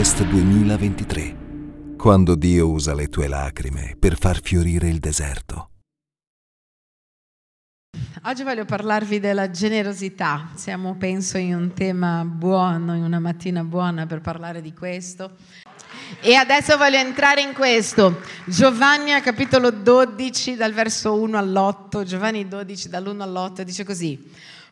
Harvest 2023, quando Dio usa le tue lacrime per far fiorire il deserto. Oggi voglio parlarvi della generosità. Siamo, penso, in un tema buono, in una mattina buona per parlare di questo. E adesso voglio entrare in questo. Giovanni capitolo 12, dal verso 1 all'8. Giovanni 12, dall'1 all'8, dice così.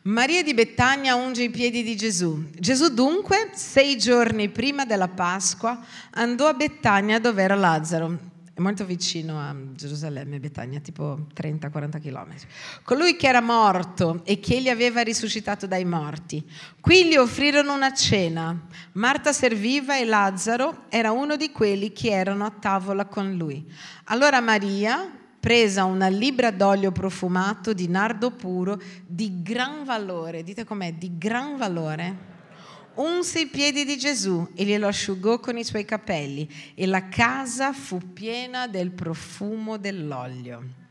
Maria di Betania unge i piedi di Gesù. Gesù dunque, sei giorni prima della Pasqua, andò a Betania dove era Lazzaro. È molto vicino a Gerusalemme, Betania, tipo 30-40 km. Colui che era morto e che egli aveva risuscitato dai morti. Qui gli offrirono una cena. Marta serviva e Lazzaro era uno di quelli che erano a tavola con lui. Allora Maria, presa una libra d'olio profumato di nardo puro di gran valore, dite com'è, di gran valore, unse i piedi di Gesù e glielo asciugò con i suoi capelli e la casa fu piena del profumo dell'olio.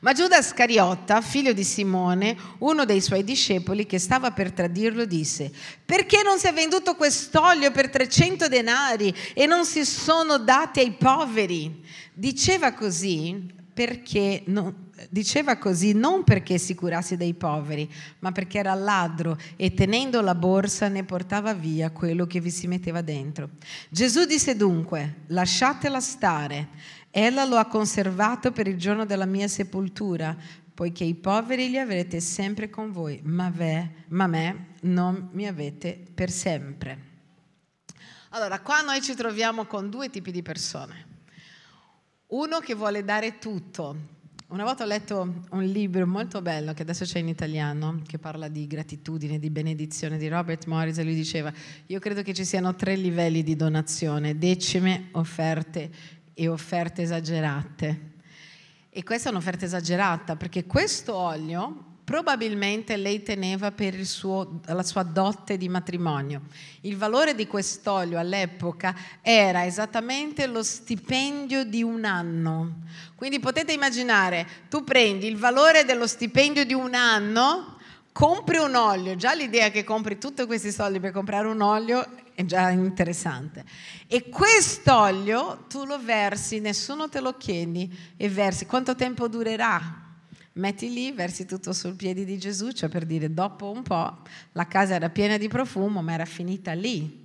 Ma Giuda Scariotta, figlio di Simone, uno dei suoi discepoli che stava per tradirlo, disse, perché non si è venduto quest'olio per 300 denari e non si sono dati ai poveri? Diceva così perché non, diceva così non perché si curasse dei poveri, ma perché era ladro e tenendo la borsa ne portava via quello che vi si metteva dentro. Gesù disse dunque, lasciatela stare, ella lo ha conservato per il giorno della mia sepoltura, poiché i poveri li avrete sempre con voi, ma, ve, ma me non mi avete per sempre. Allora, qua noi ci troviamo con due tipi di persone uno che vuole dare tutto. Una volta ho letto un libro molto bello che adesso c'è in italiano, che parla di gratitudine, di benedizione, di Robert Morris, e lui diceva, io credo che ci siano tre livelli di donazione, decime, offerte e offerte esagerate. E questa è un'offerta esagerata, perché questo olio probabilmente lei teneva per suo, la sua dote di matrimonio. Il valore di quest'olio all'epoca era esattamente lo stipendio di un anno. Quindi potete immaginare, tu prendi il valore dello stipendio di un anno, compri un olio, già l'idea che compri tutti questi soldi per comprare un olio è già interessante. E quest'olio tu lo versi, nessuno te lo chiedi, e versi. Quanto tempo durerà? metti lì, versi tutto sul piede di Gesù, cioè per dire dopo un po' la casa era piena di profumo, ma era finita lì.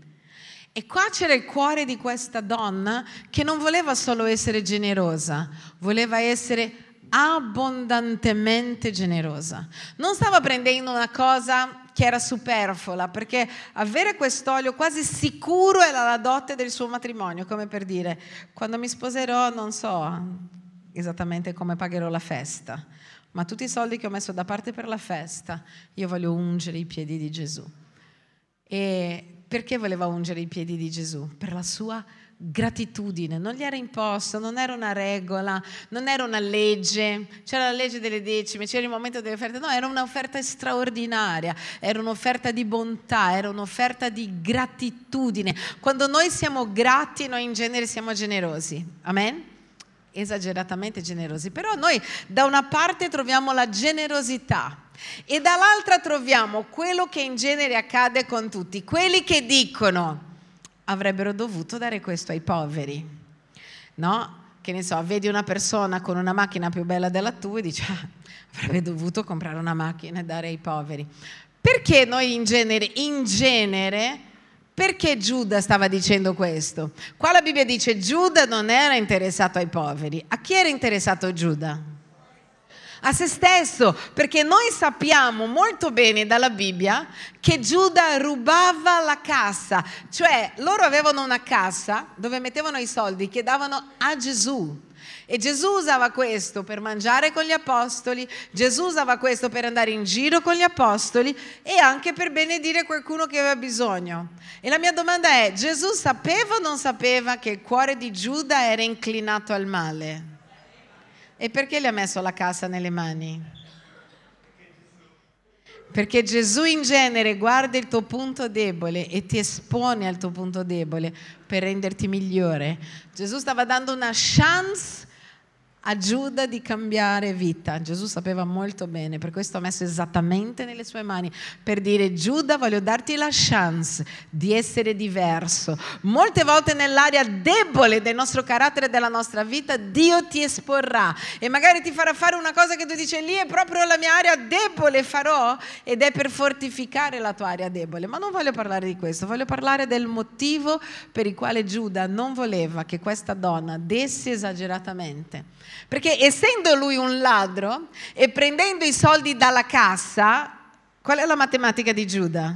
E qua c'era il cuore di questa donna che non voleva solo essere generosa, voleva essere abbondantemente generosa. Non stava prendendo una cosa che era superflua, perché avere quest'olio quasi sicuro era la dote del suo matrimonio, come per dire, quando mi sposerò non so esattamente come pagherò la festa ma tutti i soldi che ho messo da parte per la festa, io voglio ungere i piedi di Gesù. E perché voleva ungere i piedi di Gesù? Per la sua gratitudine, non gli era imposto, non era una regola, non era una legge, c'era la legge delle decime, c'era il momento delle offerte, no, era un'offerta straordinaria, era un'offerta di bontà, era un'offerta di gratitudine. Quando noi siamo grati, noi in genere siamo generosi. Amen? esageratamente generosi, però noi da una parte troviamo la generosità e dall'altra troviamo quello che in genere accade con tutti, quelli che dicono avrebbero dovuto dare questo ai poveri, no? Che ne so, vedi una persona con una macchina più bella della tua e dici ah, avrebbe dovuto comprare una macchina e dare ai poveri. Perché noi in genere, in genere, perché Giuda stava dicendo questo? Qua la Bibbia dice Giuda non era interessato ai poveri. A chi era interessato Giuda? A se stesso, perché noi sappiamo molto bene dalla Bibbia che Giuda rubava la cassa, cioè loro avevano una cassa dove mettevano i soldi che davano a Gesù. E Gesù usava questo per mangiare con gli apostoli, Gesù usava questo per andare in giro con gli apostoli e anche per benedire qualcuno che aveva bisogno. E la mia domanda è, Gesù sapeva o non sapeva che il cuore di Giuda era inclinato al male? E perché gli ha messo la cassa nelle mani? Perché Gesù in genere guarda il tuo punto debole e ti espone al tuo punto debole per renderti migliore. Gesù stava dando una chance a Giuda di cambiare vita. Gesù sapeva molto bene, per questo ha messo esattamente nelle sue mani per dire Giuda voglio darti la chance di essere diverso. Molte volte nell'area debole del nostro carattere e della nostra vita Dio ti esporrà e magari ti farà fare una cosa che tu dici lì è proprio la mia area debole farò ed è per fortificare la tua area debole. Ma non voglio parlare di questo, voglio parlare del motivo per il quale Giuda non voleva che questa donna desse esageratamente. Perché essendo lui un ladro e prendendo i soldi dalla cassa, qual è la matematica di Giuda?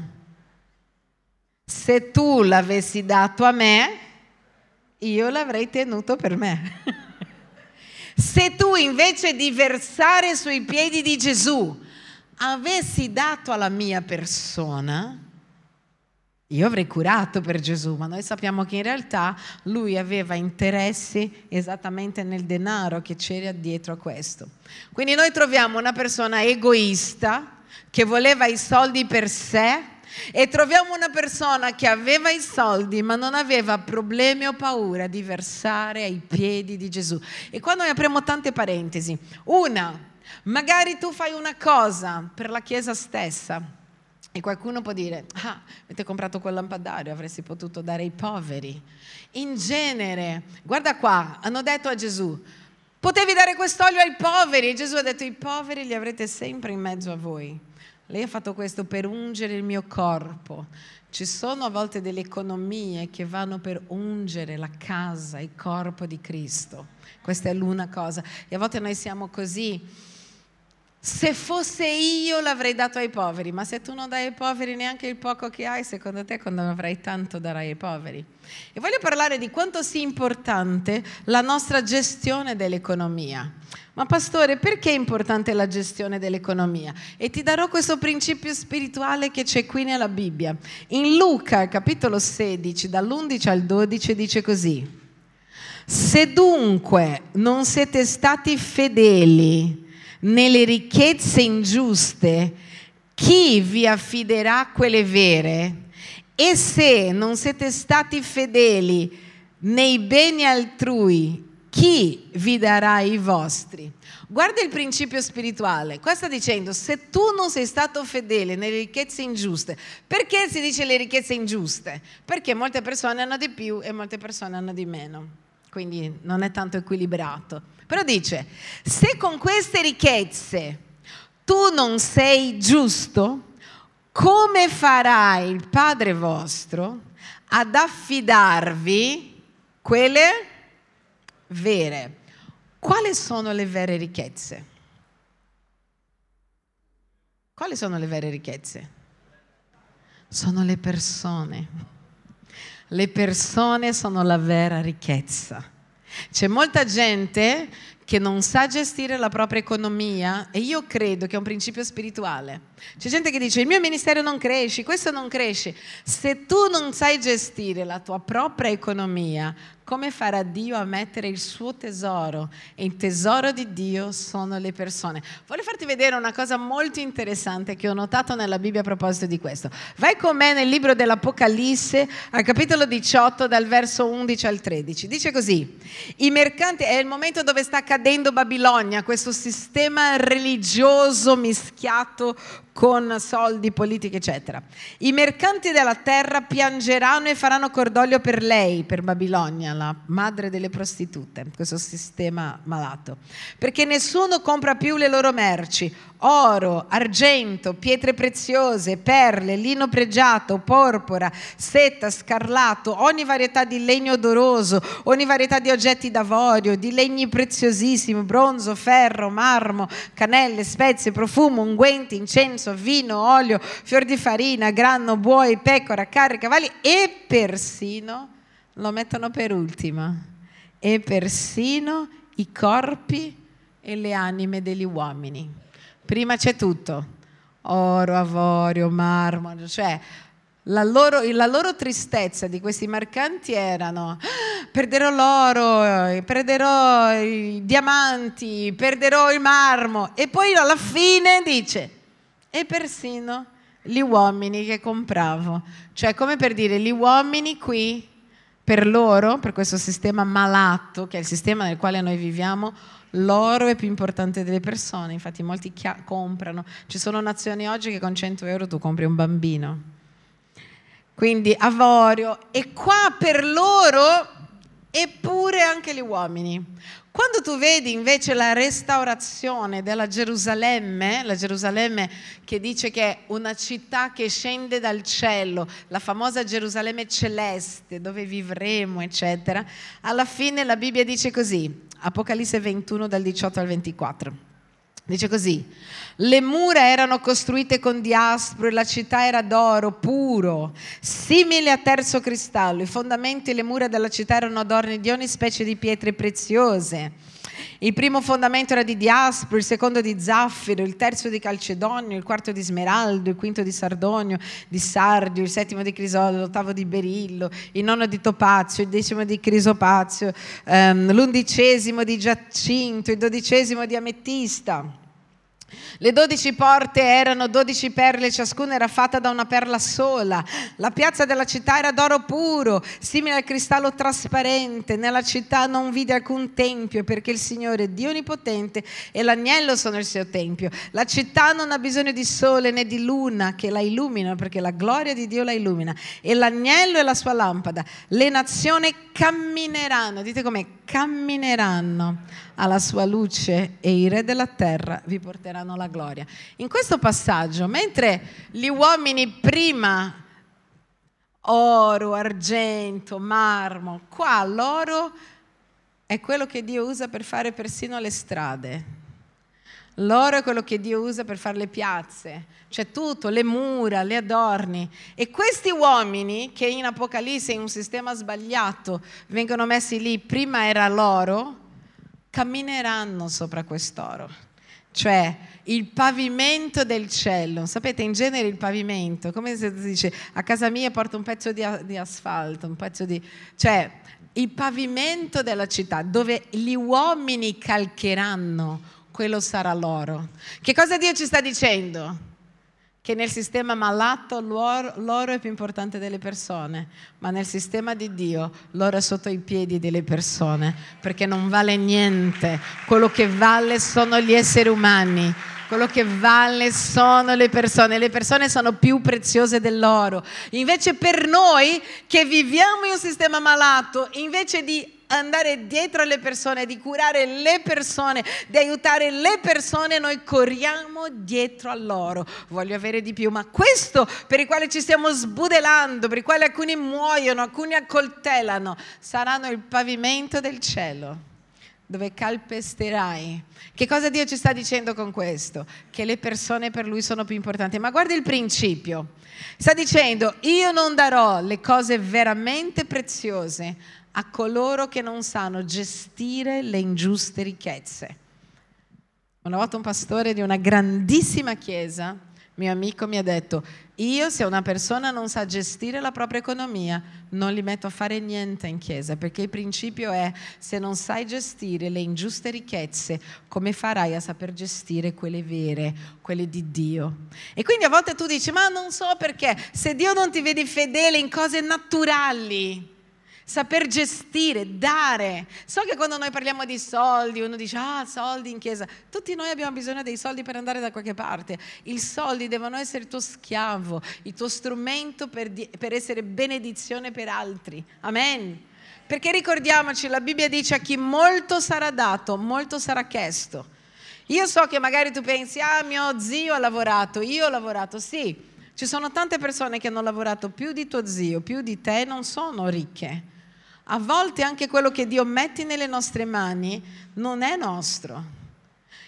Se tu l'avessi dato a me, io l'avrei tenuto per me. Se tu invece di versare sui piedi di Gesù avessi dato alla mia persona, io avrei curato per Gesù, ma noi sappiamo che in realtà lui aveva interessi esattamente nel denaro che c'era dietro a questo. Quindi noi troviamo una persona egoista che voleva i soldi per sé e troviamo una persona che aveva i soldi ma non aveva problemi o paura di versare ai piedi di Gesù. E qua noi apriamo tante parentesi. Una, magari tu fai una cosa per la Chiesa stessa e qualcuno può dire, ah, avete comprato quel lampadario, avresti potuto dare ai poveri. In genere, guarda qua, hanno detto a Gesù, potevi dare quest'olio ai poveri. E Gesù ha detto, i poveri li avrete sempre in mezzo a voi. Lei ha fatto questo per ungere il mio corpo. Ci sono a volte delle economie che vanno per ungere la casa, il corpo di Cristo. Questa è l'una cosa. E a volte noi siamo così se fosse io l'avrei dato ai poveri, ma se tu non dai ai poveri neanche il poco che hai, secondo te quando avrai tanto darai ai poveri? E voglio parlare di quanto sia importante la nostra gestione dell'economia. Ma pastore, perché è importante la gestione dell'economia? E ti darò questo principio spirituale che c'è qui nella Bibbia. In Luca, capitolo 16, dall'11 al 12, dice così. Se dunque non siete stati fedeli, nelle ricchezze ingiuste, chi vi affiderà quelle vere? E se non siete stati fedeli nei beni altrui, chi vi darà i vostri? Guarda il principio spirituale. Qua sta dicendo, se tu non sei stato fedele nelle ricchezze ingiuste, perché si dice le ricchezze ingiuste? Perché molte persone hanno di più e molte persone hanno di meno. Quindi non è tanto equilibrato. Però dice, se con queste ricchezze tu non sei giusto, come farà il Padre vostro ad affidarvi quelle vere? Quali sono le vere ricchezze? Quali sono le vere ricchezze? Sono le persone. Le persone sono la vera ricchezza. C'è molta gente che non sa gestire la propria economia e io credo che è un principio spirituale. C'è gente che dice il mio ministero non cresce, questo non cresce. Se tu non sai gestire la tua propria economia, come farà Dio a mettere il suo tesoro? E il tesoro di Dio sono le persone. Voglio farti vedere una cosa molto interessante che ho notato nella Bibbia a proposito di questo. Vai con me nel libro dell'Apocalisse, al capitolo 18, dal verso 11 al 13. Dice così, i mercanti, è il momento dove sta cadendo Babilonia, questo sistema religioso mischiato con soldi, politiche, eccetera. I mercanti della terra piangeranno e faranno cordoglio per lei, per Babilonia, la madre delle prostitute, questo sistema malato, perché nessuno compra più le loro merci, oro, argento, pietre preziose, perle, lino pregiato, porpora, seta, scarlato, ogni varietà di legno odoroso, ogni varietà di oggetti d'avorio, di legni preziosissimi, bronzo, ferro, marmo, cannelle, spezie, profumo, unguenti, incenso, incenso, vino, olio, fior di farina, grano, buoi, pecora, carri, cavalli e persino, lo mettono per ultima, e persino i corpi e le anime degli uomini. Prima c'è tutto, oro, avorio, marmo, cioè la loro, la loro, tristezza di questi mercanti erano ah, perderò l'oro, perderò i diamanti, perderò il marmo e poi alla fine dice e persino gli uomini che compravo. Cioè, come per dire, gli uomini qui Per loro, per questo sistema malato, che è il sistema nel quale noi viviamo, l'oro è più importante delle persone. Infatti molti chia- comprano. Ci sono nazioni oggi che con 100 euro tu compri un bambino. Quindi avorio. E qua per loro, eppure anche gli uomini. Quando tu vedi invece la restaurazione della Gerusalemme, la Gerusalemme che dice che è una città che scende dal cielo, la famosa Gerusalemme celeste dove vivremo, eccetera, alla fine la Bibbia dice così, Apocalisse 21 dal 18 al 24. Dice così, le mura erano costruite con diaspro e la città era d'oro puro, simile a terzo cristallo. I fondamenti e le mura della città erano adorni di ogni specie di pietre preziose. Il primo fondamento era di diaspro, il secondo di zaffiro, il terzo di calcedonio, il quarto di smeraldo, il quinto di sardonio, di sardio, il settimo di crisolo, l'ottavo di berillo, il nono di topazio, il decimo di crisopazio, ehm, l'undicesimo di giacinto, il dodicesimo di ametista. Le dodici porte erano dodici perle, ciascuna era fatta da una perla sola. La piazza della città era d'oro puro, simile al cristallo trasparente. Nella città non vide alcun tempio, perché il Signore Dio Onnipotente e l'agnello sono il suo tempio. La città non ha bisogno di sole né di luna che la illuminano, perché la gloria di Dio la illumina. E l'agnello è la sua lampada. Le nazioni cammineranno, dite come cammineranno alla sua luce e i re della terra vi porteranno la gloria. In questo passaggio, mentre gli uomini prima oro, argento, marmo, qua l'oro è quello che Dio usa per fare persino le strade. L'oro è quello che Dio usa per fare le piazze, c'è tutto, le mura, le adorni. E questi uomini che in Apocalisse, in un sistema sbagliato, vengono messi lì, prima era l'oro, cammineranno sopra quest'oro. Cioè il pavimento del cielo, sapete in genere il pavimento, come se si dice a casa mia porto un pezzo di, di asfalto, un pezzo di... cioè il pavimento della città dove gli uomini calcheranno, quello sarà loro. Che cosa Dio ci sta dicendo? Che nel sistema malato l'oro, è più importante delle persone, ma nel sistema di Dio l'oro è sotto i piedi delle persone, perché non vale niente. Quello che vale sono gli esseri umani. Quello che vale sono le persone, le persone sono più preziose dell'oro. Invece per noi che viviamo in un sistema malato, invece di andare dietro alle persone, di curare le persone, di aiutare le persone, noi corriamo dietro a loro. Voglio avere di più, ma questo per il quale ci stiamo sbudelando, per il quale alcuni muoiono, alcuni accoltellano, saranno il pavimento del cielo dove calpesterai. Che cosa Dio ci sta dicendo con questo? Che le persone per lui sono più importanti. Ma guarda il principio. Sta dicendo, io non darò le cose veramente preziose a coloro che non sanno gestire le ingiuste ricchezze. Una volta un pastore di una grandissima chiesa, mio amico, mi ha detto, io se una persona non sa gestire la propria economia, non li metto a fare niente in chiesa, perché il principio è, se non sai gestire le ingiuste ricchezze, come farai a saper gestire quelle vere, quelle di Dio? E quindi a volte tu dici, ma non so perché, se Dio non ti vedi fedele in cose naturali, saper gestire, dare. So che quando noi parliamo di soldi, uno dice, ah, soldi in chiesa. Tutti noi abbiamo bisogno dei soldi per andare da qualche parte. I soldi devono essere il tuo schiavo, il tuo strumento per, di- per essere benedizione per altri. Amen. Perché ricordiamoci, la Bibbia dice a chi molto sarà dato, molto sarà chiesto. Io so che magari tu pensi, ah, mio zio ha lavorato, io ho lavorato, sì. Ci sono tante persone che hanno lavorato più di tuo zio, più di te, non sono ricche a volte anche quello che Dio mette nelle nostre mani non è nostro.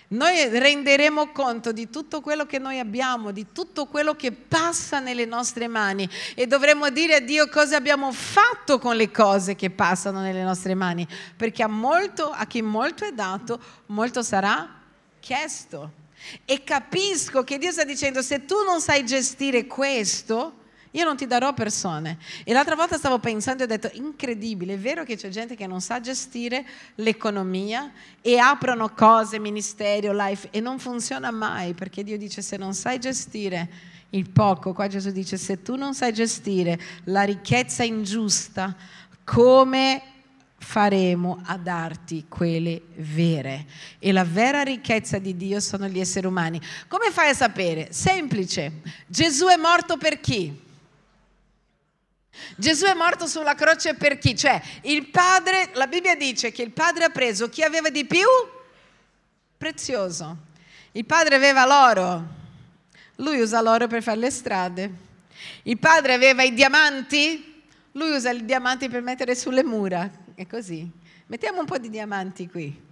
Noi renderemo conto di tutto quello che noi abbiamo, di tutto quello che passa nelle nostre mani e dovremo dire a Dio cosa abbiamo fatto con le cose che passano nelle nostre mani, perché a, molto, a chi molto è dato, molto sarà chiesto. E capisco che Dio sta dicendo, se tu non sai gestire questo, io non ti darò persone. E l'altra volta stavo pensando e ho detto, incredibile, è vero che c'è gente che non sa gestire l'economia e aprono cose, ministero, life, e non funziona mai, perché Dio dice, se non sai gestire il poco, qua Gesù dice, se tu non sai gestire la ricchezza ingiusta, come faremo a darti quelle vere. E la vera ricchezza di Dio sono gli esseri umani. Come fai a sapere? Semplice. Gesù è morto per chi? Gesù è morto sulla croce per chi? Cioè, il Padre, la Bibbia dice che il Padre ha preso chi aveva di più prezioso. Il Padre aveva l'oro, lui usa l'oro per fare le strade. Il Padre aveva i diamanti, lui usa i diamanti per mettere sulle mura. È così. Mettiamo un po' di diamanti qui.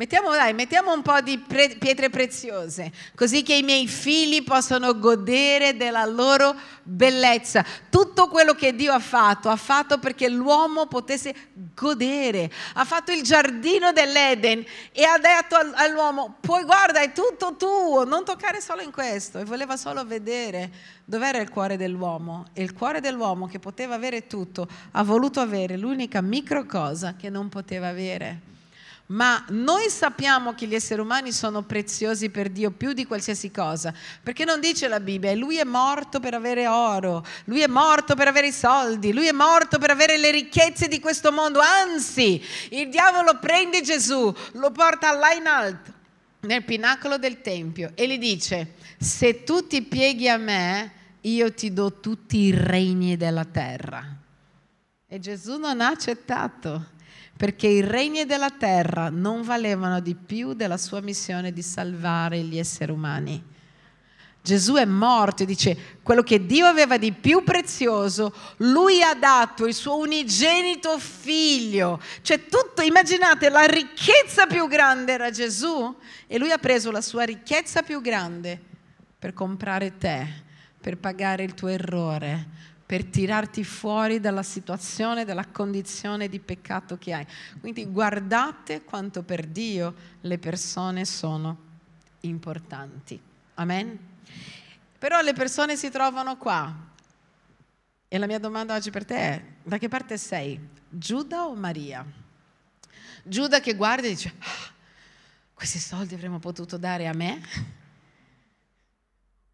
Mettiamo, dai, mettiamo un po' di pre- pietre preziose, così che i miei figli possano godere della loro bellezza. Tutto quello che Dio ha fatto, ha fatto perché l'uomo potesse godere. Ha fatto il giardino dell'Eden e ha detto all'uomo, poi guarda, è tutto tuo, non toccare solo in questo. E voleva solo vedere dov'era il cuore dell'uomo. E il cuore dell'uomo che poteva avere tutto, ha voluto avere l'unica micro cosa che non poteva avere ma noi sappiamo che gli esseri umani sono preziosi per Dio più di qualsiasi cosa, perché non dice la Bibbia, lui è morto per avere oro, lui è morto per avere i soldi, lui è morto per avere le ricchezze di questo mondo, anzi il diavolo prende Gesù, lo porta là in alto, nel pinacolo del Tempio e gli dice, se tu ti pieghi a me, io ti do tutti i regni della terra. E Gesù non ha accettato perché i regni della terra non valevano di più della sua missione di salvare gli esseri umani. Gesù è morto e dice quello che Dio aveva di più prezioso, lui ha dato il suo unigenito figlio. Cioè tutto, immaginate, la ricchezza più grande era Gesù e lui ha preso la sua ricchezza più grande per comprare te, per pagare il tuo errore, per tirarti fuori dalla situazione, dalla condizione di peccato che hai. Quindi guardate quanto per Dio le persone sono importanti. Amen? Però le persone si trovano qua. E la mia domanda oggi per te è, da che parte sei? Giuda o Maria? Giuda che guarda e dice, ah, questi soldi avremmo potuto dare a me?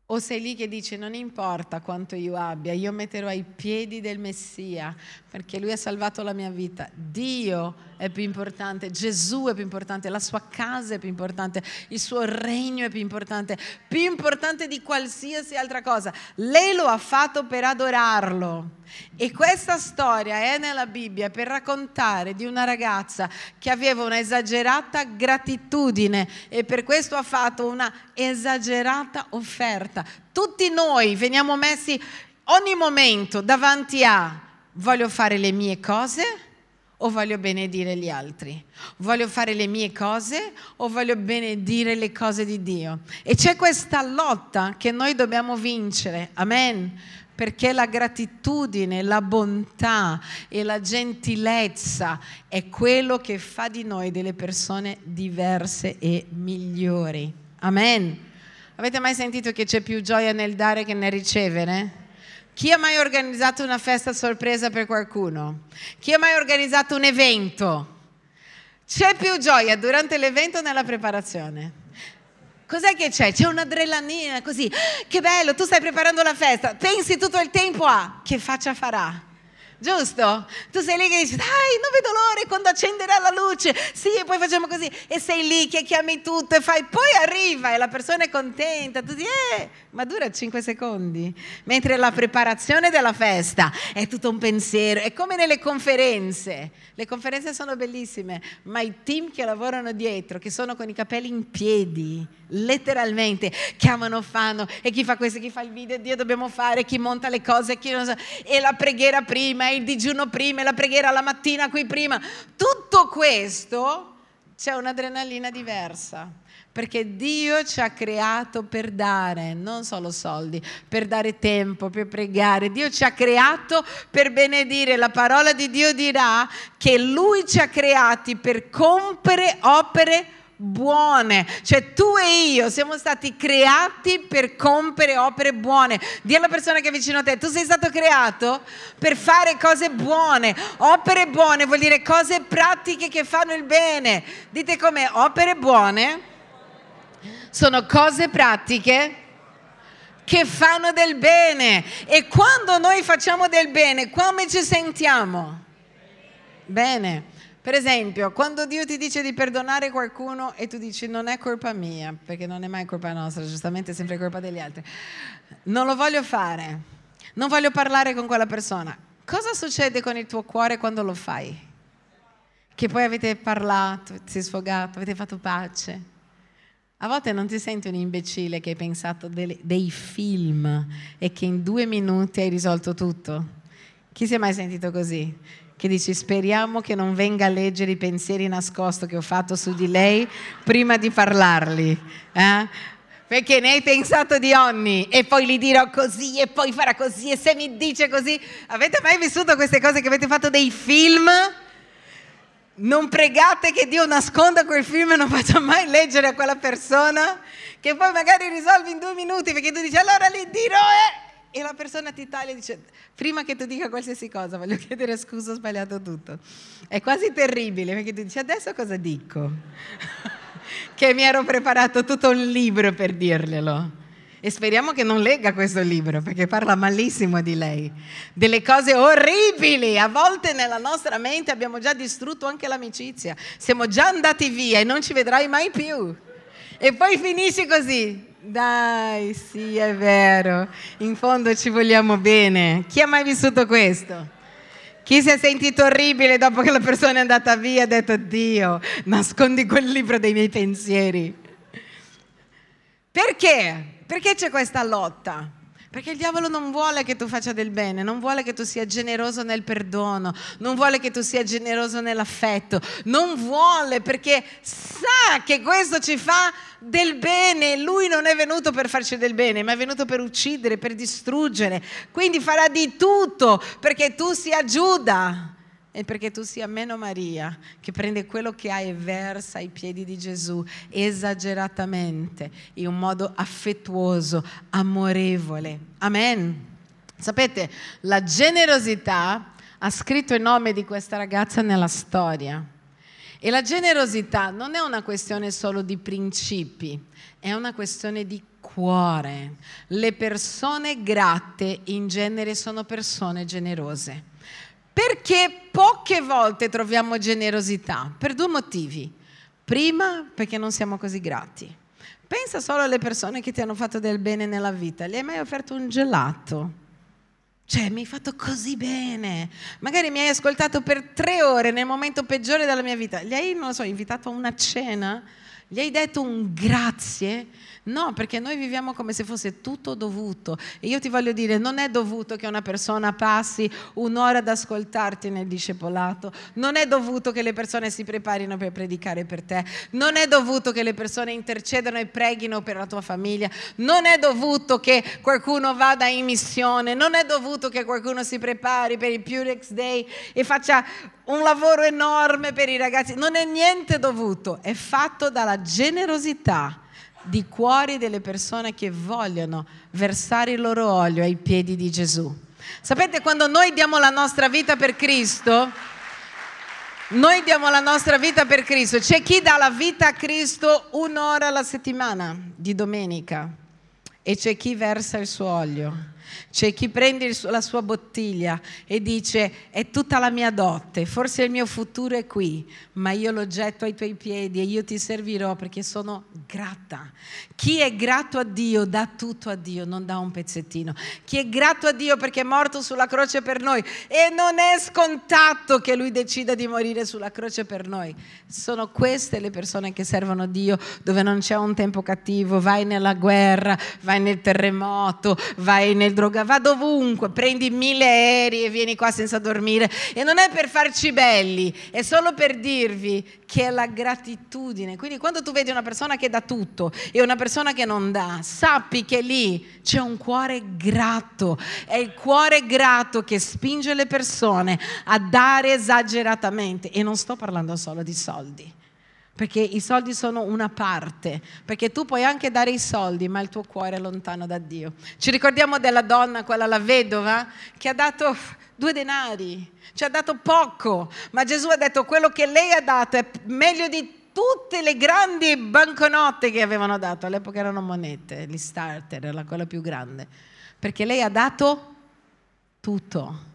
O sei lì che dice non importa quanto io abbia, io metterò ai piedi del Messia perché lui ha salvato la mia vita. Dio è più importante, Gesù è più importante, la sua casa è più importante, il suo regno è più importante, più importante di qualsiasi altra cosa. Lei lo ha fatto per adorarlo. E questa storia è nella Bibbia per raccontare di una ragazza che aveva una esagerata gratitudine e per questo ha fatto una esagerata offerta. Tutti noi veniamo messi ogni momento davanti a voglio fare le mie cose o voglio benedire gli altri? Voglio fare le mie cose o voglio benedire le cose di Dio? E c'è questa lotta che noi dobbiamo vincere. Amen perché la gratitudine, la bontà e la gentilezza è quello che fa di noi delle persone diverse e migliori. Amen. Avete mai sentito che c'è più gioia nel dare che nel ricevere? Chi ha mai organizzato una festa sorpresa per qualcuno? Chi ha mai organizzato un evento? C'è più gioia durante l'evento o nella preparazione? Cos'è che c'è? C'è un'adrenalina così. Che bello, tu stai preparando la festa. Pensi tutto il tempo a che faccia farà. Giusto? Tu sei lì che dici, dai, non vedo l'ora quando accenderà la luce. Sì, e poi facciamo così. E sei lì che chiami tutto e fai, poi arriva e la persona è contenta. Tu dici, eh, ma dura 5 secondi. Mentre la preparazione della festa è tutto un pensiero. È come nelle conferenze. Le conferenze sono bellissime, ma i team che lavorano dietro, che sono con i capelli in piedi, letteralmente, chiamano, fanno, e chi fa questo, chi fa il video, Dio dobbiamo fare, chi monta le cose, chi non sa, e la preghiera prima, e il digiuno prima, la preghiera la mattina qui prima. Tutto questo c'è un'adrenalina diversa perché Dio ci ha creato per dare, non solo soldi, per dare tempo, per pregare. Dio ci ha creato per benedire. La parola di Dio dirà che Lui ci ha creati per compiere opere buone. Cioè tu e io siamo stati creati per compiere opere buone. Dì alla persona che è vicino a te, tu sei stato creato per fare cose buone. Opere buone vuol dire cose pratiche che fanno il bene. Dite come opere buone sono cose pratiche che fanno del bene. E quando noi facciamo del bene, come ci sentiamo? Bene. Per esempio, quando Dio ti dice di perdonare qualcuno e tu dici non è colpa mia, perché non è mai colpa nostra, giustamente è sempre colpa degli altri, non lo voglio fare, non voglio parlare con quella persona, cosa succede con il tuo cuore quando lo fai? Che poi avete parlato, si è sfogato, avete fatto pace. A volte non ti senti un imbecille che hai pensato dei, film e che in due minuti hai risolto tutto. Chi si è mai sentito così? Che dici speriamo che non venga a leggere i pensieri nascosti che ho fatto su di lei prima di parlarli. Eh? Perché ne hai pensato di ogni e poi gli dirò così e poi farà così e se mi dice così. Avete mai vissuto queste cose che avete fatto dei film? Non pregate che Dio nasconda quel film e non faccia mai leggere a quella persona, che poi magari risolvi in due minuti perché tu dici allora gli dirò eh e la persona ti taglia e dice prima che tu dica qualsiasi cosa voglio chiedere scusa ho sbagliato tutto. È quasi terribile perché tu dici adesso cosa dico? Che mi ero preparato tutto un libro per dirglielo. E speriamo che non legga questo libro perché parla malissimo di lei. Delle cose orribili! A volte nella nostra mente abbiamo già distrutto anche l'amicizia. Siamo già andati via e non ci vedrai mai più. E poi finisci così dai, sì, è vero. In fondo ci vogliamo bene. Chi ha mai vissuto questo? Chi si è sentito orribile dopo che la persona è andata via e ha detto Dio, nascondi quel libro dei miei pensieri? Perché? Perché c'è questa lotta? Perché il diavolo non vuole che tu faccia del bene, non vuole che tu sia generoso nel perdono, non vuole che tu sia generoso nell'affetto, non vuole perché sa che questo ci fa del bene. Lui non è venuto per farci del bene, ma è venuto per uccidere, per distruggere. Quindi farà di tutto perché tu sia Giuda e perché tu sia meno Maria, che prende quello che hai e versa ai piedi di Gesù esageratamente, in un modo affettuoso, amorevole. Amen. Sapete, la generosità ha scritto il nome di questa ragazza nella storia. E la generosità non è una questione solo di principi, è una questione di cuore. Le persone gratte in genere sono persone generose. Perché poche volte troviamo generosità? Per due motivi. Prima, perché non siamo così grati. Pensa solo alle persone che ti hanno fatto del bene nella vita. Gli hai mai offerto un gelato? Cioè, mi hai fatto così bene. Magari mi hai ascoltato per tre ore nel momento peggiore della mia vita. Gli hai, non lo so, invitato a una cena? Gli hai detto un grazie? No, perché noi viviamo come se fosse tutto dovuto. E io ti voglio dire, non è dovuto che una persona passi un'ora ad ascoltarti nel discepolato, non è dovuto che le persone si preparino per predicare per te, non è dovuto che le persone intercedano e preghino per la tua famiglia, non è dovuto che qualcuno vada in missione, non è dovuto che qualcuno si prepari per il Purex Day e faccia un lavoro enorme per i ragazzi, non è niente dovuto, è fatto dalla generosità di cuori delle persone che vogliono versare il loro olio ai piedi di Gesù. Sapete, quando noi diamo la nostra vita per Cristo, noi diamo la nostra vita per Cristo. C'è chi dà la vita a Cristo un'ora alla settimana di domenica e c'è chi versa il suo olio. C'è chi prende la sua bottiglia e dice è tutta la mia dote, forse il mio futuro è qui, ma io lo getto ai tuoi piedi e io ti servirò perché sono grata. Chi è grato a Dio dà tutto a Dio, non dà un pezzettino. Chi è grato a Dio perché è morto sulla croce per noi e non è scontato che lui decida di morire sulla croce per noi. Sono queste le persone che servono a Dio dove non c'è un tempo cattivo, vai nella guerra, vai nel terremoto, vai nel droga, va dovunque, prendi mille aerei e vieni qua senza dormire. E non è per farci belli, è solo per dirvi che è la gratitudine. Quindi quando tu vedi una persona che dà tutto e una persona che non dà, sappi che lì c'è un cuore grato. È il cuore grato che spinge le persone a dare esageratamente. E non sto parlando solo di soldi perché i soldi sono una parte, perché tu puoi anche dare i soldi, ma il tuo cuore è lontano da Dio. Ci ricordiamo della donna, quella la vedova, che ha dato due denari, ci ha dato poco, ma Gesù ha detto quello che lei ha dato è meglio di tutte le grandi banconote che avevano dato, all'epoca erano monete, gli starter, era quella più grande, perché lei ha dato tutto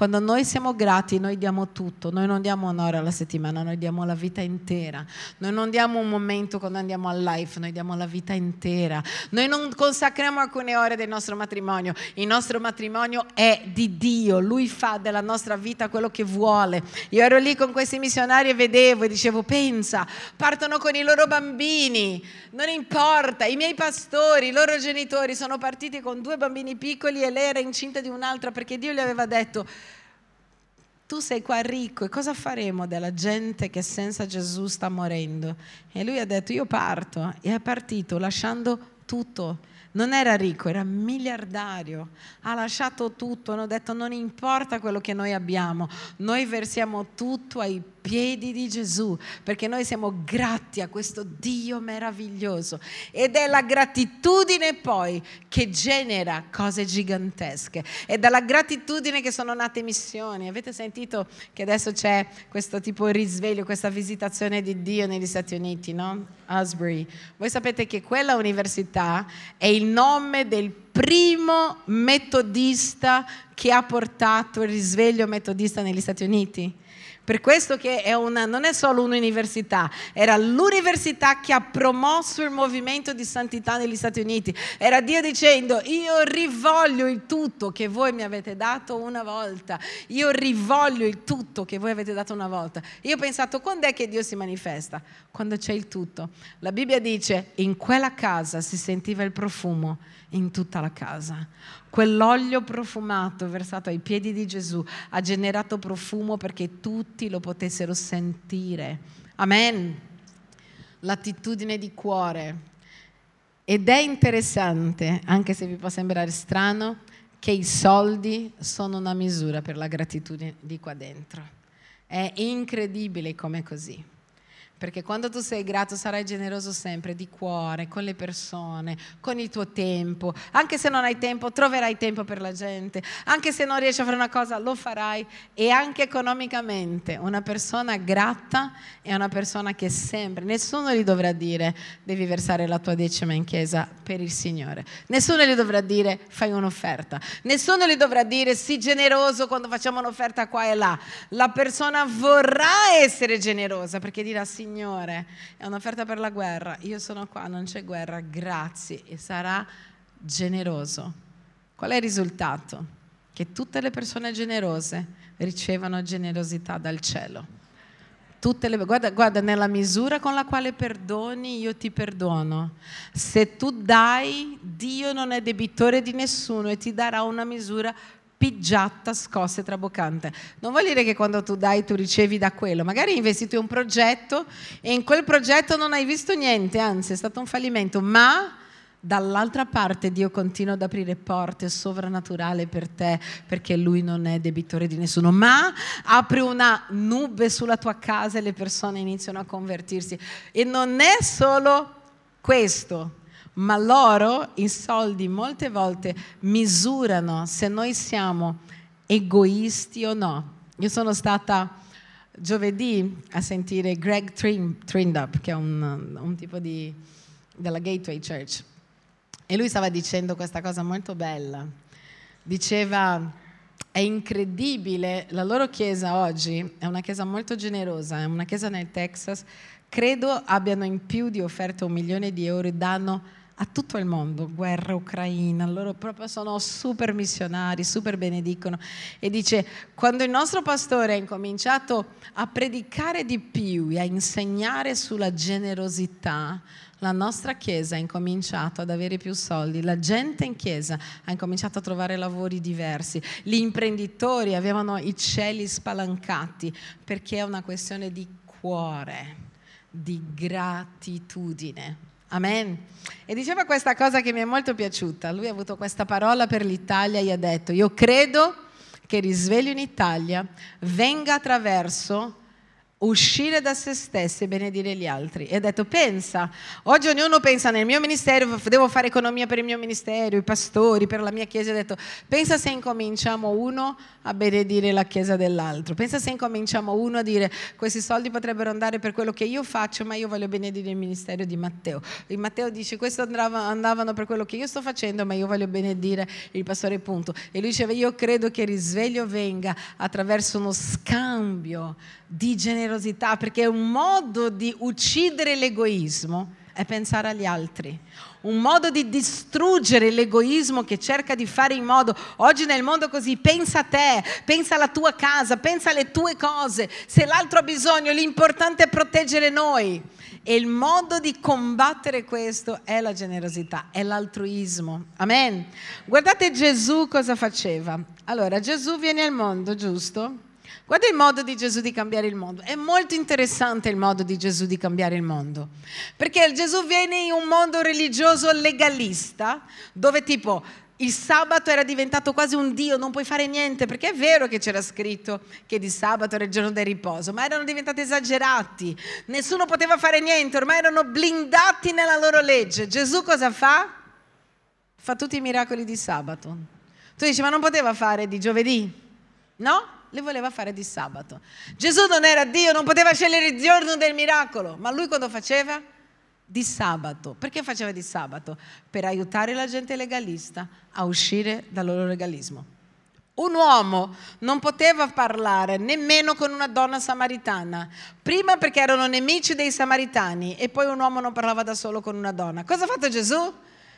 Quando noi siamo grati, noi diamo tutto, noi non diamo un'ora alla settimana, noi diamo la vita intera. Noi non diamo un momento quando andiamo al life, noi diamo la vita intera. Noi non consacriamo alcune ore del nostro matrimonio, il nostro matrimonio è di Dio, Lui fa della nostra vita quello che vuole. Io ero lì con questi missionari e vedevo e dicevo, pensa, partono con i loro bambini, non importa, i miei pastori, i loro genitori sono partiti con due bambini piccoli e lei era incinta di un'altra perché Dio gli aveva detto, tu sei qua ricco e cosa faremo della gente che senza Gesù sta morendo? E lui ha detto io parto e è partito lasciando tutto non era ricco, era miliardario, ha lasciato tutto, hanno detto non importa quello che noi abbiamo, noi versiamo tutto ai piedi di Gesù, perché noi siamo grati a questo Dio meraviglioso ed è la gratitudine poi che genera cose gigantesche. È dalla gratitudine che sono nate missioni. Avete sentito che adesso c'è questo tipo di risveglio, questa visitazione di Dio negli Stati Uniti, no? Asbury. Voi sapete che quella università è il nome del primo metodista che ha portato il risveglio metodista negli Stati Uniti. Per questo che è una, non è solo un'università, era l'università che ha promosso il movimento di santità negli Stati Uniti. Era Dio dicendo, io rivoglio il tutto che voi mi avete dato una volta. Io rivoglio il tutto che voi avete dato una volta. Io ho pensato, quando è che Dio si manifesta? Quando c'è il tutto. La Bibbia dice, in quella casa si sentiva il profumo in tutta la casa. Quell'olio profumato versato ai piedi di Gesù ha generato profumo perché tutti lo potessero sentire. Amen. L'attitudine di cuore. Ed è interessante, anche se vi può sembrare strano, che i soldi sono una misura per la gratitudine di qua dentro. È incredibile come così. Perché quando tu sei grato sarai generoso sempre di cuore, con le persone, con il tuo tempo. Anche se non hai tempo, troverai tempo per la gente. Anche se non riesci a fare una cosa, lo farai. E anche economicamente. Una persona grata è una persona che sempre, nessuno gli dovrà dire devi versare la tua decima in chiesa per il Signore. Nessuno gli dovrà dire fai un'offerta. Nessuno gli dovrà dire sii generoso quando facciamo un'offerta qua e là. La persona vorrà essere generosa perché dirà Signore Signore, è un'offerta per la guerra, io sono qua, non c'è guerra, grazie, e sarà generoso. Qual è il risultato? Che tutte le persone generose ricevono generosità dal cielo. Le, guarda, guarda, nella misura con la quale perdoni, io ti perdono. Se tu dai, Dio non è debitore di nessuno e ti darà una misura pigiatta, scossa e traboccante. Non vuol dire che quando tu dai tu ricevi da quello, magari hai investito in un progetto e in quel progetto non hai visto niente, anzi è stato un fallimento, ma dall'altra parte Dio continua ad aprire porte sovrannaturali per te perché Lui non è debitore di nessuno, ma apre una nube sulla tua casa e le persone iniziano a convertirsi. E non è solo questo, ma loro i soldi molte volte misurano se noi siamo egoisti o no. Io sono stata giovedì a sentire Greg Trindup, che è un, un tipo di, della Gateway Church, e lui stava dicendo questa cosa molto bella. Diceva, è incredibile, la loro chiesa oggi è una chiesa molto generosa, è una chiesa nel Texas, credo abbiano in più di offerte un milione di euro e danno a tutto il mondo, guerra ucraina, loro proprio sono super missionari, super benedicono. E dice, quando il nostro pastore ha incominciato a predicare di più e a insegnare sulla generosità, la nostra chiesa ha incominciato ad avere più soldi, la gente in chiesa ha incominciato a trovare lavori diversi, gli imprenditori avevano i cieli spalancati perché è una questione di cuore, di gratitudine. Amen. E diceva questa cosa che mi è molto piaciuta. Lui ha avuto questa parola per l'Italia e ha detto, io credo che il risveglio in Italia venga attraverso uscire da se stessi e benedire gli altri. E ha detto, pensa, oggi ognuno pensa nel mio ministero, devo fare economia per il mio ministero, i pastori, per la mia chiesa. Ha detto, pensa se incominciamo uno a benedire la chiesa dell'altro. Pensa se incominciamo uno a dire, questi soldi potrebbero andare per quello che io faccio, ma io voglio benedire il ministero di Matteo. E Matteo dice, questo andava, andavano per quello che io sto facendo, ma io voglio benedire il pastore punto. E lui diceva, io credo che il risveglio venga attraverso uno scambio di generosità, perché un modo di uccidere l'egoismo è pensare agli altri. Un modo di distruggere l'egoismo che cerca di fare in modo, oggi nel mondo così, pensa a te, pensa alla tua casa, pensa alle tue cose. Se l'altro ha bisogno, l'importante è proteggere noi. E il modo di combattere questo è la generosità, è l'altruismo. Amen. Guardate Gesù cosa faceva. Allora, Gesù viene al mondo, giusto? Guarda il modo di Gesù di cambiare il mondo. È molto interessante il modo di Gesù di cambiare il mondo. Perché Gesù viene in un mondo religioso legalista, dove tipo il sabato era diventato quasi un Dio, non puoi fare niente, perché è vero che c'era scritto che di sabato era il giorno del riposo, ma erano diventati esagerati, nessuno poteva fare niente, ormai erano blindati nella loro legge. Gesù cosa fa? Fa tutti i miracoli di sabato. Tu dici, ma non poteva fare di giovedì? No? Le voleva fare di sabato. Gesù non era Dio, non poteva scegliere il giorno del miracolo, ma lui quando faceva? Di sabato. Perché faceva di sabato? Per aiutare la gente legalista a uscire dal loro legalismo. Un uomo non poteva parlare nemmeno con una donna samaritana, prima perché erano nemici dei samaritani e poi un uomo non parlava da solo con una donna. Cosa ha fatto Gesù?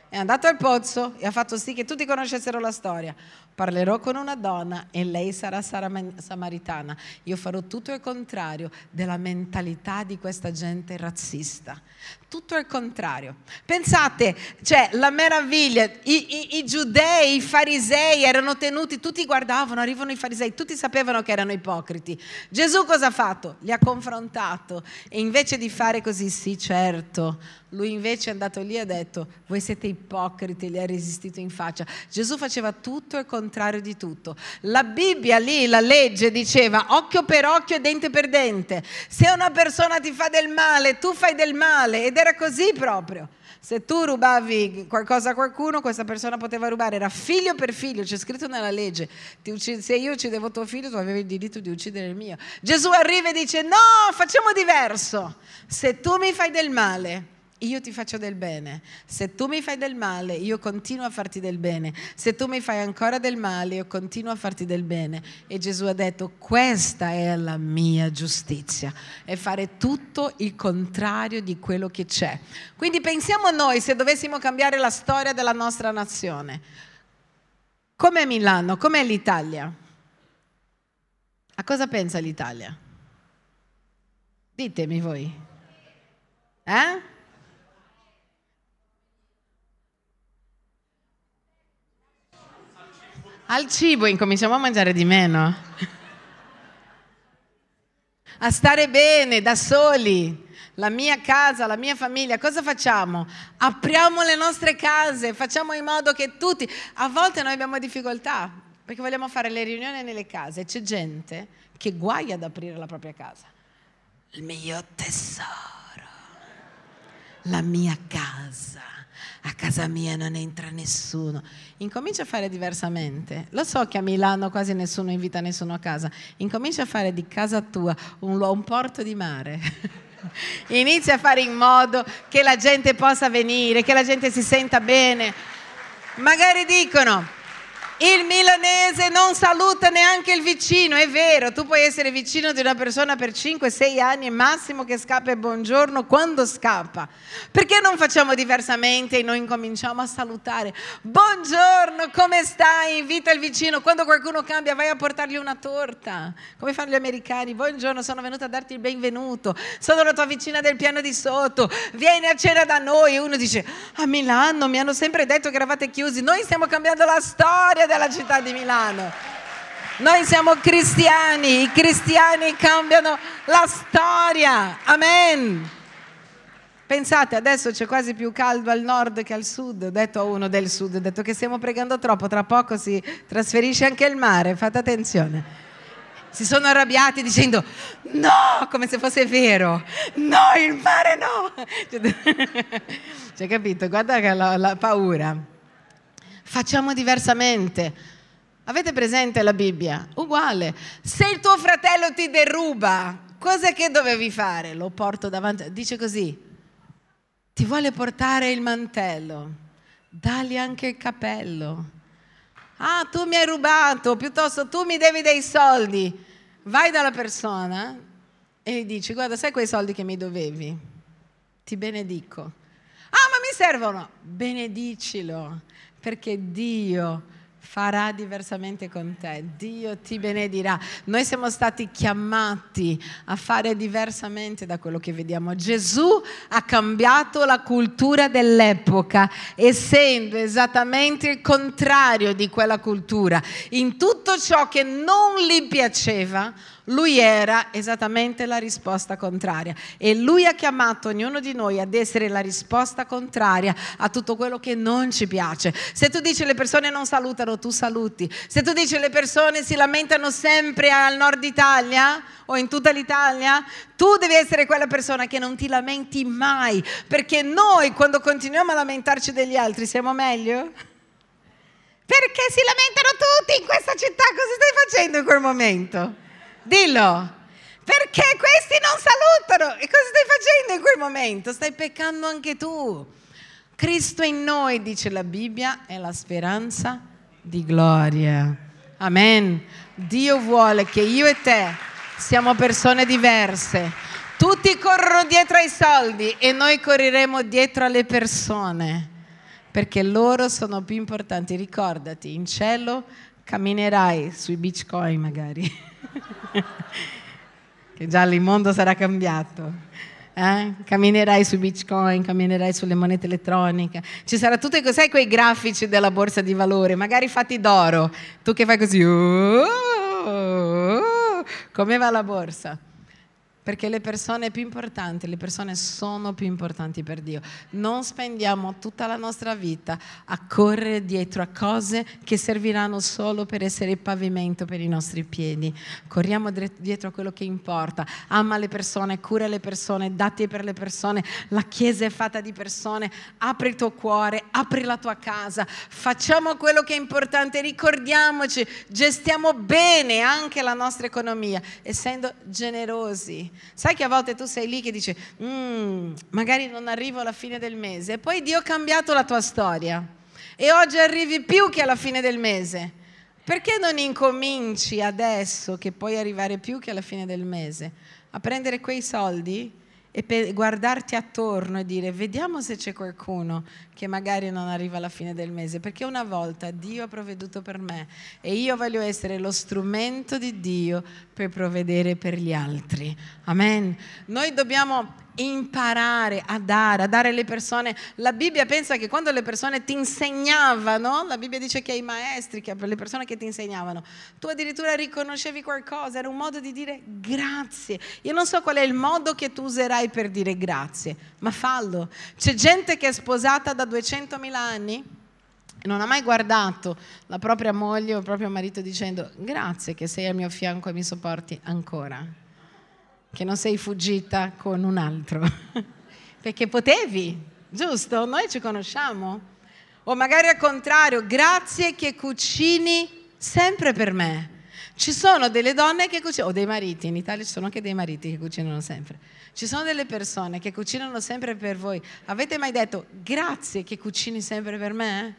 È andato al pozzo e ha fatto sì che tutti conoscessero la storia. Parlerò con una donna e lei sarà samaritana. Io farò tutto il contrario della mentalità di questa gente razzista. Tutto il contrario. Pensate, cioè, la meraviglia, I, i, i, giudei, i farisei erano tenuti, tutti guardavano, arrivano i farisei, tutti sapevano che erano ipocriti. Gesù cosa ha fatto? Li ha confrontato e invece di fare così, sì certo, lui invece è andato lì e ha detto, voi siete ipocriti, li ha resistito in faccia. Gesù faceva tutto il contrario di tutto. La Bibbia lì, la legge diceva occhio per occhio e dente per dente. Se una persona ti fa del male, tu fai del male ed era così proprio. Se tu rubavi qualcosa a qualcuno, questa persona poteva rubare, era figlio per figlio, c'è scritto nella legge, se io uccidevo tuo figlio tu avevi il diritto di uccidere il mio. Gesù arriva e dice no, facciamo diverso, se tu mi fai del male, io ti faccio del bene. Se tu mi fai del male, io continuo a farti del bene. Se tu mi fai ancora del male, io continuo a farti del bene. E Gesù ha detto, questa è la mia giustizia, è fare tutto il contrario di quello che c'è. Quindi pensiamo noi se dovessimo cambiare la storia della nostra nazione. Com'è Milano? Com'è l'Italia? A cosa pensa l'Italia? Ditemi voi. Eh? Al cibo incominciamo a mangiare di meno. A stare bene da soli. La mia casa, la mia famiglia, cosa facciamo? Apriamo le nostre case, facciamo in modo che tutti... A volte noi abbiamo difficoltà perché vogliamo fare le riunioni nelle case. C'è gente che guaia ad aprire la propria casa. Il mio tesoro, la mia casa a casa mia non entra nessuno. Incomincia a fare diversamente. Lo so che a Milano quasi nessuno invita nessuno a casa. Incomincia a fare di casa tua un, un porto di mare. Inizia a fare in modo che la gente possa venire, che la gente si senta bene. Magari dicono, il milanese non saluta neanche il vicino, è vero, tu puoi essere vicino di una persona per 5-6 anni e massimo che scappa e buongiorno quando scappa. Perché non facciamo diversamente e noi incominciamo a salutare? Buongiorno, come stai? Invita il vicino, quando qualcuno cambia vai a portargli una torta, come fanno gli americani. Buongiorno, sono venuta a darti il benvenuto, sono la tua vicina del piano di sotto, vieni a cena da noi. Uno dice, a Milano mi hanno sempre detto che eravate chiusi, noi stiamo cambiando la storia della città di Milano. Noi siamo cristiani, i cristiani cambiano la storia. Amen. Pensate, adesso c'è quasi più caldo al nord che al sud. Ho detto a uno del sud, ho detto che stiamo pregando troppo, tra poco si trasferisce anche il mare, fate attenzione. si sono arrabbiati dicendo no, come se fosse vero, no, il mare no. Cioè, capito? Guarda che la, la paura. Facciamo diversamente. Avete presente la Bibbia? Uguale. Se il tuo fratello ti deruba, cosa che dovevi fare? Lo porto davanti. Dice così, ti vuole portare il mantello, dagli anche il capello Ah, tu mi hai rubato, piuttosto tu mi devi dei soldi. Vai dalla persona e gli dici, guarda, sai quei soldi che mi dovevi? Ti benedico. Ah, ma mi servono. Benedicilo, perché Dio farà diversamente con te, Dio ti benedirà. Noi siamo stati chiamati a fare diversamente da quello che vediamo. Gesù ha cambiato la cultura dell'epoca, essendo esattamente il contrario di quella cultura. In tutto ciò che non gli piaceva, lui era esattamente la risposta contraria e lui ha chiamato ognuno di noi ad essere la risposta contraria a tutto quello che non ci piace. Se tu dici le persone non salutano, tu saluti. Se tu dici le persone si lamentano sempre al nord Italia o in tutta l'Italia, tu devi essere quella persona che non ti lamenti mai, perché noi quando continuiamo a lamentarci degli altri siamo meglio. Perché si lamentano tutti in questa città, cosa stai facendo in quel momento? Dillo. Perché questi non salutano? E cosa stai facendo in quel momento? Stai peccando anche tu. Cristo in noi, dice la Bibbia, è la speranza di gloria. Amen. Dio vuole che io e te siamo persone diverse. Tutti corrono dietro ai soldi e noi correremo dietro alle persone perché loro sono più importanti. Ricordati, in cielo camminerai sui bitcoin magari. che già il mondo sarà cambiato. Eh? Camminerai su Bitcoin, camminerai sulle monete elettroniche. Ci sarà tutti sai, quei grafici della borsa di valore, magari fatti d'oro. Tu che fai così, oh, oh, oh, come va la borsa? Perché le persone più importanti, le persone sono più importanti per Dio. Non spendiamo tutta la nostra vita a correre dietro a cose che serviranno solo per essere il pavimento per i nostri piedi. Corriamo dietro a quello che importa. Ama le persone, cura le persone, dati per le persone. La Chiesa è fatta di persone. Apri il tuo cuore, apri la tua casa. Facciamo quello che è importante. Ricordiamoci, gestiamo bene anche la nostra economia, essendo generosi Sai che a volte tu sei lì che dici, mm, magari non arrivo alla fine del mese, e poi Dio ha cambiato la tua storia e oggi arrivi più che alla fine del mese. Perché non incominci adesso, che puoi arrivare più che alla fine del mese, a prendere quei soldi e per guardarti attorno e dire vediamo se c'è qualcuno che magari non arriva alla fine del mese, perché una volta Dio ha provveduto per me e io voglio essere lo strumento di Dio per provvedere per gli altri. Amen. Noi dobbiamo imparare a dare, a dare alle persone. La Bibbia pensa che quando le persone ti insegnavano, la Bibbia dice che ai maestri, che le persone che ti insegnavano, tu addirittura riconoscevi qualcosa, era un modo di dire grazie. Io non so qual è il modo che tu userai per dire grazie, ma fallo. C'è gente che è sposata da 200.000 anni non ha mai guardato la propria moglie o il proprio marito dicendo grazie che sei al mio fianco e mi sopporti ancora che non sei fuggita con un altro, perché potevi, giusto? Noi ci conosciamo. O magari al contrario, grazie che cucini sempre per me. Ci sono delle donne che cucinano, o dei mariti, in Italia ci sono anche dei mariti che cucinano sempre. Ci sono delle persone che cucinano sempre per voi. Avete mai detto grazie che cucini sempre per me?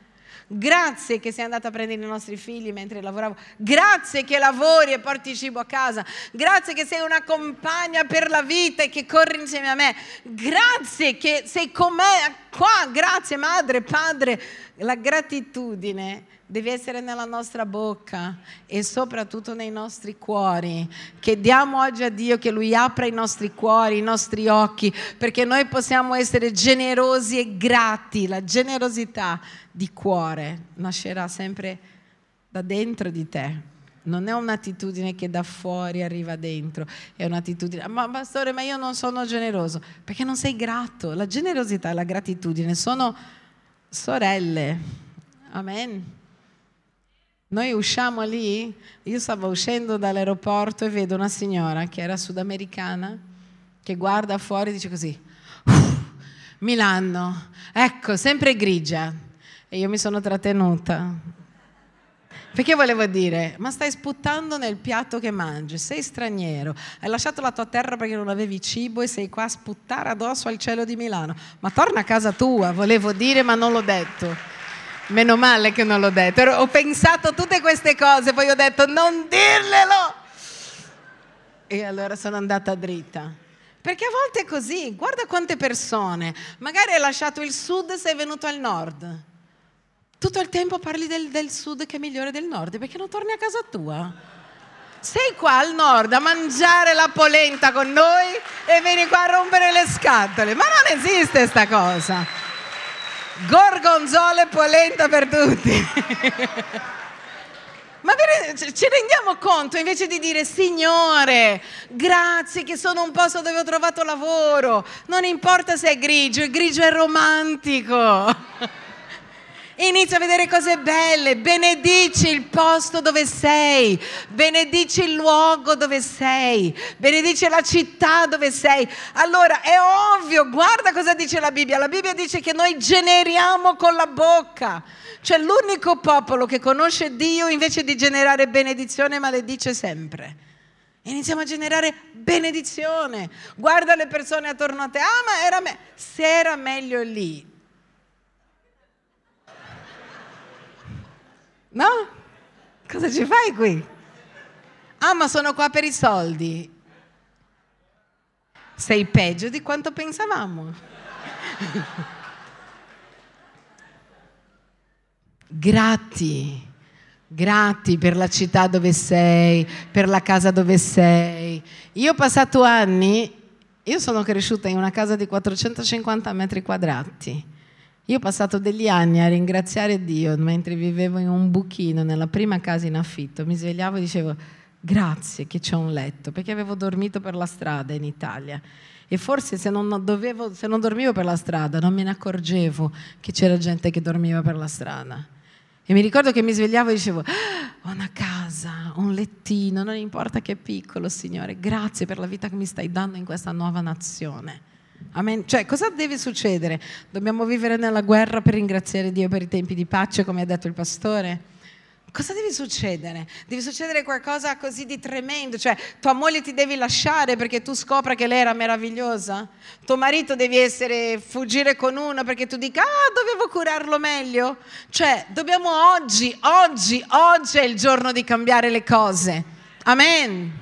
Grazie che sei andata a prendere i nostri figli mentre lavoravo. Grazie che lavori e porti cibo a casa. Grazie che sei una compagna per la vita e che corri insieme a me. Grazie che sei con me qua. Grazie madre, padre. La gratitudine deve essere nella nostra bocca e soprattutto nei nostri cuori. Che diamo oggi a Dio che Lui apra i nostri cuori, i nostri occhi, perché noi possiamo essere generosi e grati. La generosità di cuore nascerà sempre da dentro di te. Non è un'attitudine che da fuori arriva dentro, è un'attitudine, ma pastore, ma io non sono generoso, perché non sei grato. La generosità e la gratitudine sono sorelle. Amen. Noi usciamo lì, io stavo uscendo dall'aeroporto e vedo una signora che era sudamericana che guarda fuori e dice così, Milano, ecco, sempre grigia. E io mi sono trattenuta. Perché volevo dire, ma stai sputtando nel piatto che mangi, sei straniero, hai lasciato la tua terra perché non avevi cibo e sei qua a sputtare addosso al cielo di Milano. Ma torna a casa tua, volevo dire, ma non l'ho detto. Meno male che non l'ho detto. Ho pensato tutte queste cose, poi ho detto non dirglielo. E allora sono andata dritta. Perché a volte è così, guarda quante persone, magari hai lasciato il sud sei venuto al nord. Tutto il tempo parli del, del sud che è migliore del nord, perché non torni a casa tua? Sei qua al nord a mangiare la polenta con noi e vieni qua a rompere le scatole. Ma non esiste sta cosa. Gorgonzola e polenta per tutti. Ma ci rendiamo conto invece di dire Signore, grazie che sono un posto dove ho trovato lavoro, non importa se è grigio, il grigio è romantico. Inizia a vedere cose belle, benedici il posto dove sei, benedici il luogo dove sei, benedici la città dove sei. Allora è ovvio, guarda cosa dice la Bibbia. La Bibbia dice che noi generiamo con la bocca. Cioè l'unico popolo che conosce Dio invece di generare benedizione maledice sempre. Iniziamo a generare benedizione. Guarda le persone attorno a te. Ah, ma era me- se era meglio lì, No? Cosa ci fai qui? Ah, ma sono qua per i soldi. Sei peggio di quanto pensavamo. Grati, grati per la città dove sei, per la casa dove sei. Io ho passato anni, io sono cresciuta in una casa di 450 metri quadrati io ho passato degli anni a ringraziare Dio mentre vivevo in un buchino nella prima casa in affitto. Mi svegliavo e dicevo grazie che c'è un letto, perché avevo dormito per la strada in Italia. E forse se non, dovevo, se non dormivo per la strada non me ne accorgevo che c'era gente che dormiva per la strada. E mi ricordo che mi svegliavo e dicevo, ah, ho una casa, un lettino, non importa che è piccolo, Signore, grazie per la vita che mi stai dando in questa nuova nazione. Amen. Cioè, cosa deve succedere? Dobbiamo vivere nella guerra per ringraziare Dio per i tempi di pace, come ha detto il pastore? Cosa deve succedere? Deve succedere qualcosa così di tremendo, cioè tua moglie ti devi lasciare perché tu scopra che lei era meravigliosa, tuo marito devi essere, fuggire con uno perché tu dica, ah, dovevo curarlo meglio. Cioè, dobbiamo oggi, oggi, oggi è il giorno di cambiare le cose. Amen.